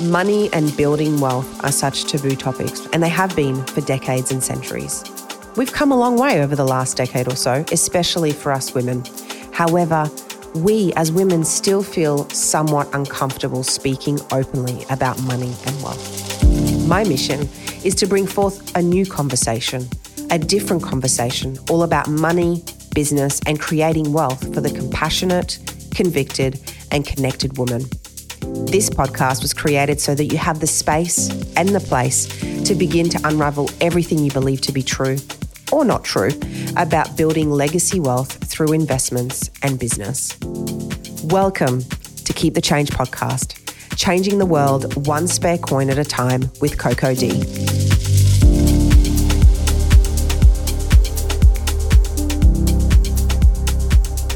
Money and building wealth are such taboo topics, and they have been for decades and centuries. We've come a long way over the last decade or so, especially for us women. However, we as women still feel somewhat uncomfortable speaking openly about money and wealth. My mission is to bring forth a new conversation, a different conversation, all about money, business, and creating wealth for the compassionate, convicted, and connected woman. This podcast was created so that you have the space and the place to begin to unravel everything you believe to be true or not true about building legacy wealth through investments and business. Welcome to Keep the Change podcast, changing the world one spare coin at a time with Coco Dee.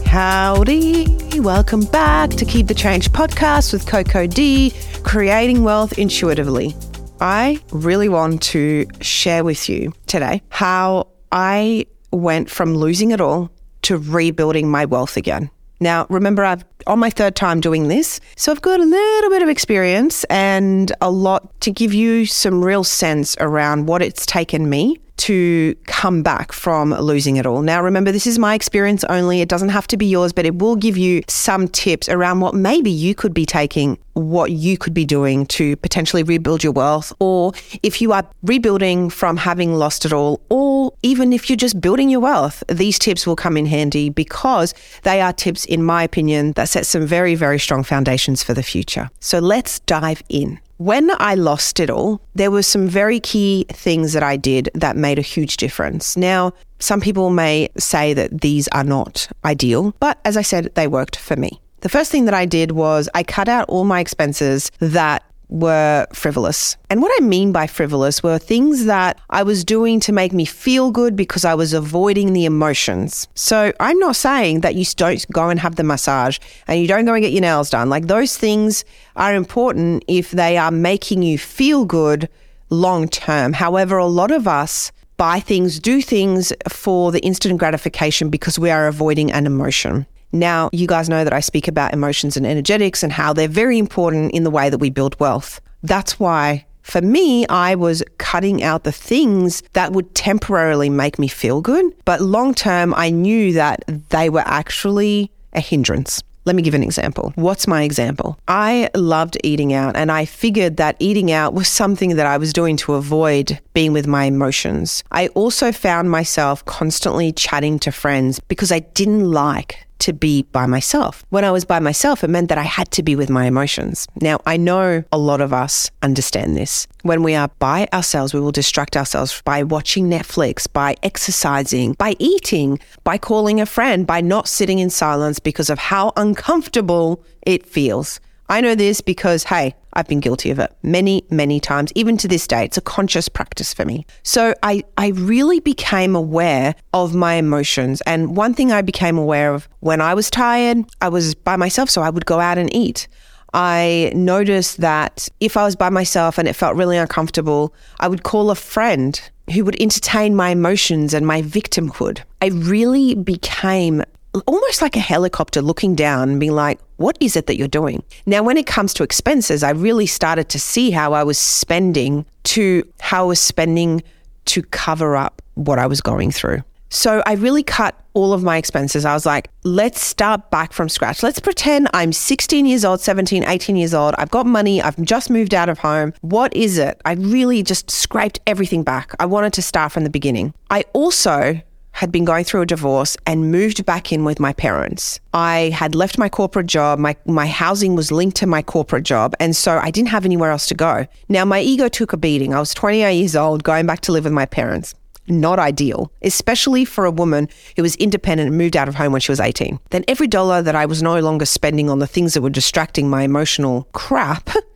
Howdy, welcome back to Keep the Change podcast with Coco Dee, creating wealth intuitively. I really want to share with you today how I went from losing it all to rebuilding my wealth again. Now, remember, I've on my third time doing this, so I've got a little bit of experience and a lot to give you some real sense around what it's taken me to come back from losing it all. Now, remember, this is my experience only. It doesn't have to be yours, but it will give you some tips around what maybe you could be taking, what you could be doing to potentially rebuild your wealth, or if you are rebuilding from having lost it all, or even if you're just building your wealth, these tips will come in handy because they are tips, in my opinion, that set some very, very strong foundations for the future. So let's dive in. When I lost it all, there were some very key things that I did that made a huge difference. Now, some people may say that these are not ideal, but as I said, they worked for me. The first thing that I did was I cut out all my expenses that were frivolous. And what I mean by frivolous were things that I was doing to make me feel good because I was avoiding the emotions. So I'm not saying that you don't go and have the massage and you don't go and get your nails done. Like those things are important if they are making you feel good long term. However, a lot of us buy things, do things for the instant gratification because we are avoiding an emotion. Now, you guys know that I speak about emotions and energetics and how they're very important in the way that we build wealth. That's why for me, I was cutting out the things that would temporarily make me feel good, but long term, I knew that they were actually a hindrance. Let me give an example. What's my example? I loved eating out, and I figured that eating out was something that I was doing to avoid being with my emotions. I also found myself constantly chatting to friends because I didn't like to be by myself. When I was by myself, it meant that I had to be with my emotions. Now, I know a lot of us understand this. When we are by ourselves, we will distract ourselves by watching Netflix, by exercising, by eating, by calling a friend, by not sitting in silence because of how uncomfortable it feels. I know this because, hey, I've been guilty of it many, many times. Even to this day, it's a conscious practice for me. So I, I really became aware of my emotions. And one thing I became aware of when I was tired, I was by myself, so I would go out and eat. I noticed that if I was by myself and it felt really uncomfortable, I would call a friend who would entertain my emotions and my victimhood. I really became almost like a helicopter looking down and being like, what is it that you're doing? Now, when it comes to expenses, I really started to see how I was spending to how I was spending to cover up what I was going through. So I really cut all of my expenses. I was like, let's start back from scratch. Let's pretend I'm 16 years old, 17, 18 years old. I've got money. I've just moved out of home. What is it? I really just scraped everything back. I wanted to start from the beginning. I also had been going through a divorce and moved back in with my parents. I had left my corporate job. My, my housing was linked to my corporate job. And so I didn't have anywhere else to go. Now, my ego took a beating. I was 28 years old, going back to live with my parents. Not ideal, especially for a woman who was independent and moved out of home when she was 18. Then every dollar that I was no longer spending on the things that were distracting my emotional crap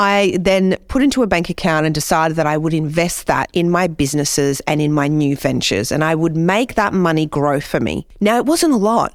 I then put into a bank account and decided that I would invest that in my businesses and in my new ventures and I would make that money grow for me. Now, it wasn't a lot.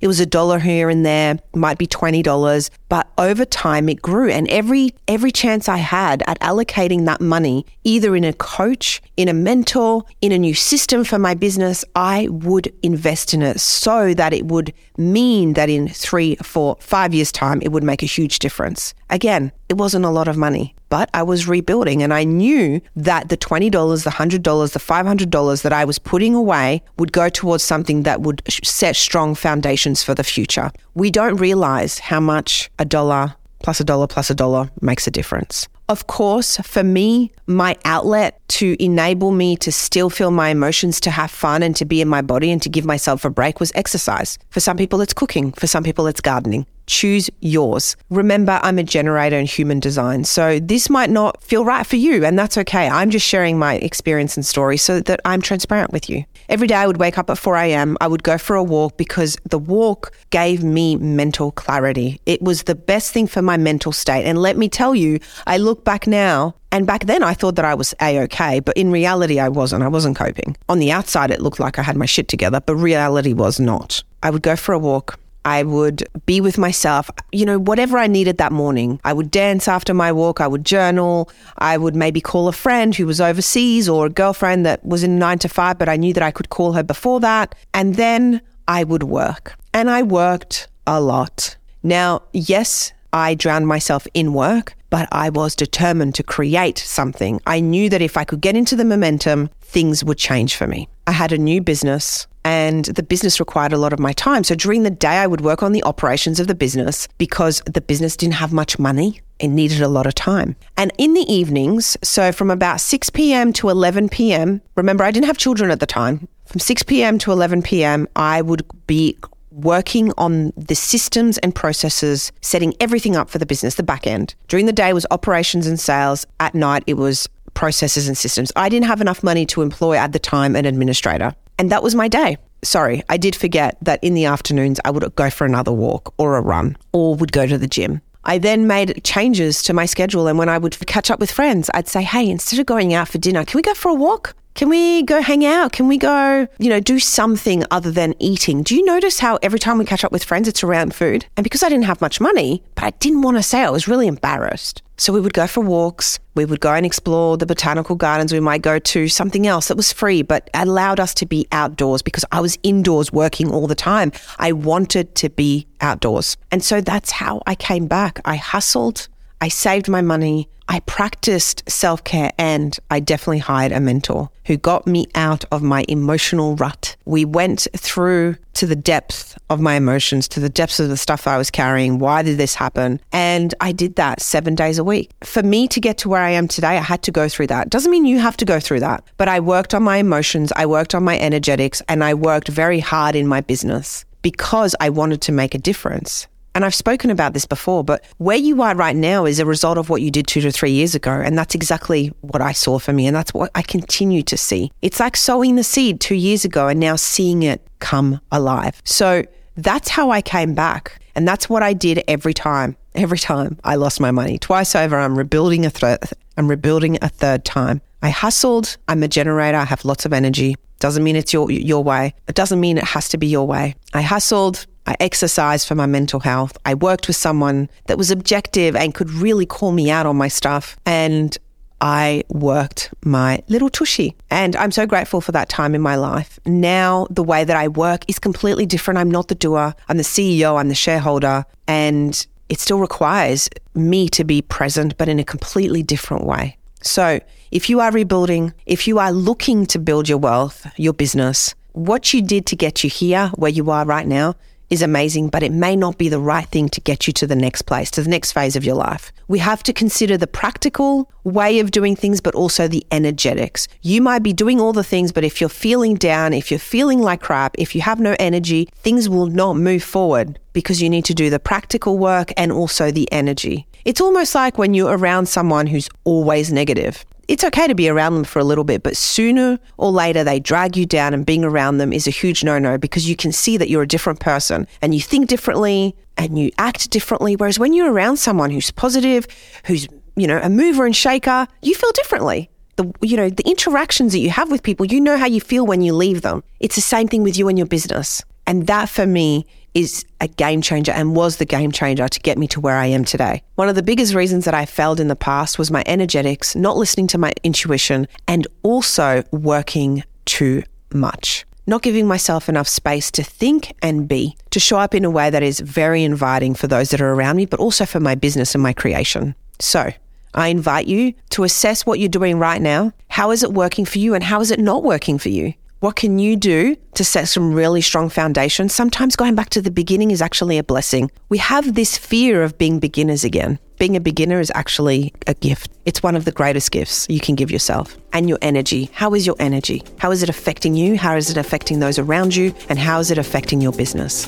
It was a dollar here and there, might be $20, but over time it grew and every every chance I had at allocating that money either in a coach, in a mentor, in a new system for my business, I would invest in it so that it would mean that in three, four, five years time it would make a huge difference. Again, it wasn't a lot of money, but I was rebuilding and I knew that the $20, the $100, the $500 that I was putting away would go towards something that would set strong foundations for the future. We don't realize how much a dollar plus a dollar plus a dollar makes a difference. Of course, for me, my outlet to enable me to still feel my emotions, to have fun and to be in my body and to give myself a break was exercise. For some people, it's cooking. For some people, it's gardening. Choose yours. Remember, I'm a generator in human design, so this might not feel right for you, and that's okay. I'm just sharing my experience and story so that I'm transparent with you. Every day I would wake up at 4 a.m., I would go for a walk because the walk gave me mental clarity. It was the best thing for my mental state. And let me tell you, I look back now and back then I thought that I was A OK, but in reality I wasn't. I wasn't coping. On the outside, it looked like I had my shit together, but reality was not. I would go for a walk. I would be with myself, you know, whatever I needed that morning. I would dance after my walk. I would journal. I would maybe call a friend who was overseas or a girlfriend that was in nine to five, but I knew that I could call her before that. And then I would work. And I worked a lot. Now, yes, I drowned myself in work, but I was determined to create something. I knew that if I could get into the momentum, things would change for me. I had a new business and the business required a lot of my time. So during the day, I would work on the operations of the business because the business didn't have much money. It needed a lot of time. And in the evenings, so from about 6 p.m. to 11 p.m., remember, I didn't have children at the time. From 6 p.m. to 11 p.m., I would be working on the systems and processes, setting everything up for the business, the back end. During the day was operations and sales. At night, it was processes and systems. I didn't have enough money to employ at the time an administrator. And that was my day. Sorry, I did forget that in the afternoons I would go for another walk or a run or would go to the gym. I then made changes to my schedule. And when I would catch up with friends, I'd say, hey, instead of going out for dinner, can we go for a walk? Can we go hang out? Can we go, you know, do something other than eating? Do you notice how every time we catch up with friends, it's around food? And because I didn't have much money, but I didn't want to say, I was really embarrassed. So we would go for walks. We would go and explore the botanical gardens. We might go to something else that was free, but allowed us to be outdoors because I was indoors working all the time. I wanted to be outdoors. And so that's how I came back. I hustled. I saved my money. I practiced self care and I definitely hired a mentor who got me out of my emotional rut. We went through to the depth of my emotions, to the depths of the stuff I was carrying. Why did this happen? And I did that seven days a week. For me to get to where I am today, I had to go through that. Doesn't mean you have to go through that, but I worked on my emotions, I worked on my energetics, and I worked very hard in my business because I wanted to make a difference. And I've spoken about this before, but where you are right now is a result of what you did two to three years ago. And that's exactly what I saw for me. And that's what I continue to see. It's like sowing the seed two years ago and now seeing it come alive. So that's how I came back. And that's what I did every time. Every time I lost my money. Twice over, I'm rebuilding a third. I'm rebuilding a third time. I hustled. I'm a generator. I have lots of energy. Doesn't mean it's your your way. It doesn't mean it has to be your way. I hustled. I exercised for my mental health. I worked with someone that was objective and could really call me out on my stuff. And I worked my little tushy. And I'm so grateful for that time in my life. Now, the way that I work is completely different. I'm not the doer, I'm the CEO, I'm the shareholder. And it still requires me to be present, but in a completely different way. So, if you are rebuilding, if you are looking to build your wealth, your business, what you did to get you here, where you are right now, is amazing, but it may not be the right thing to get you to the next place, to the next phase of your life. We have to consider the practical way of doing things, but also the energetics. You might be doing all the things, but if you're feeling down, if you're feeling like crap, if you have no energy, things will not move forward because you need to do the practical work and also the energy. It's almost like when you're around someone who's always negative it's okay to be around them for a little bit, but sooner or later they drag you down, and being around them is a huge no no because you can see that you're a different person and you think differently and you act differently. Whereas when you're around someone who's positive, who's, you know, a mover and shaker, you feel differently. The, you know, the interactions that you have with people, you know how you feel when you leave them. It's the same thing with you and your business. And that for me is a game changer and was the game changer to get me to where I am today. One of the biggest reasons that I failed in the past was my energetics, not listening to my intuition, and also working too much. Not giving myself enough space to think and be, to show up in a way that is very inviting for those that are around me, but also for my business and my creation. So, I invite you to assess what you're doing right now. How is it working for you and how is it not working for you? What can you do to set some really strong foundations? Sometimes going back to the beginning is actually a blessing. We have this fear of being beginners again. Being a beginner is actually a gift. It's one of the greatest gifts you can give yourself. And your energy. How is your energy? How is it affecting you? How is it affecting those around you? And how is it affecting your business?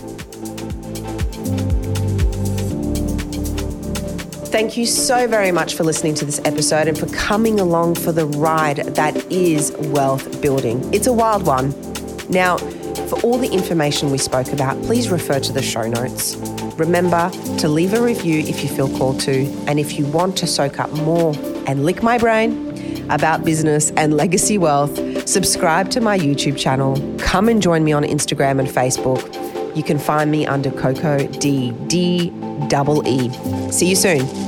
Thank you so very much for listening to this episode and for coming along for the ride that is wealth building. It's a wild one. Now, for all the information we spoke about, please refer to the show notes. Remember to leave a review if you feel called to, and if you want to soak up more and lick my brain about business and legacy wealth, subscribe to my YouTube channel. Come and join me on Instagram and Facebook. You can find me under Coco Dee D double E. See you soon.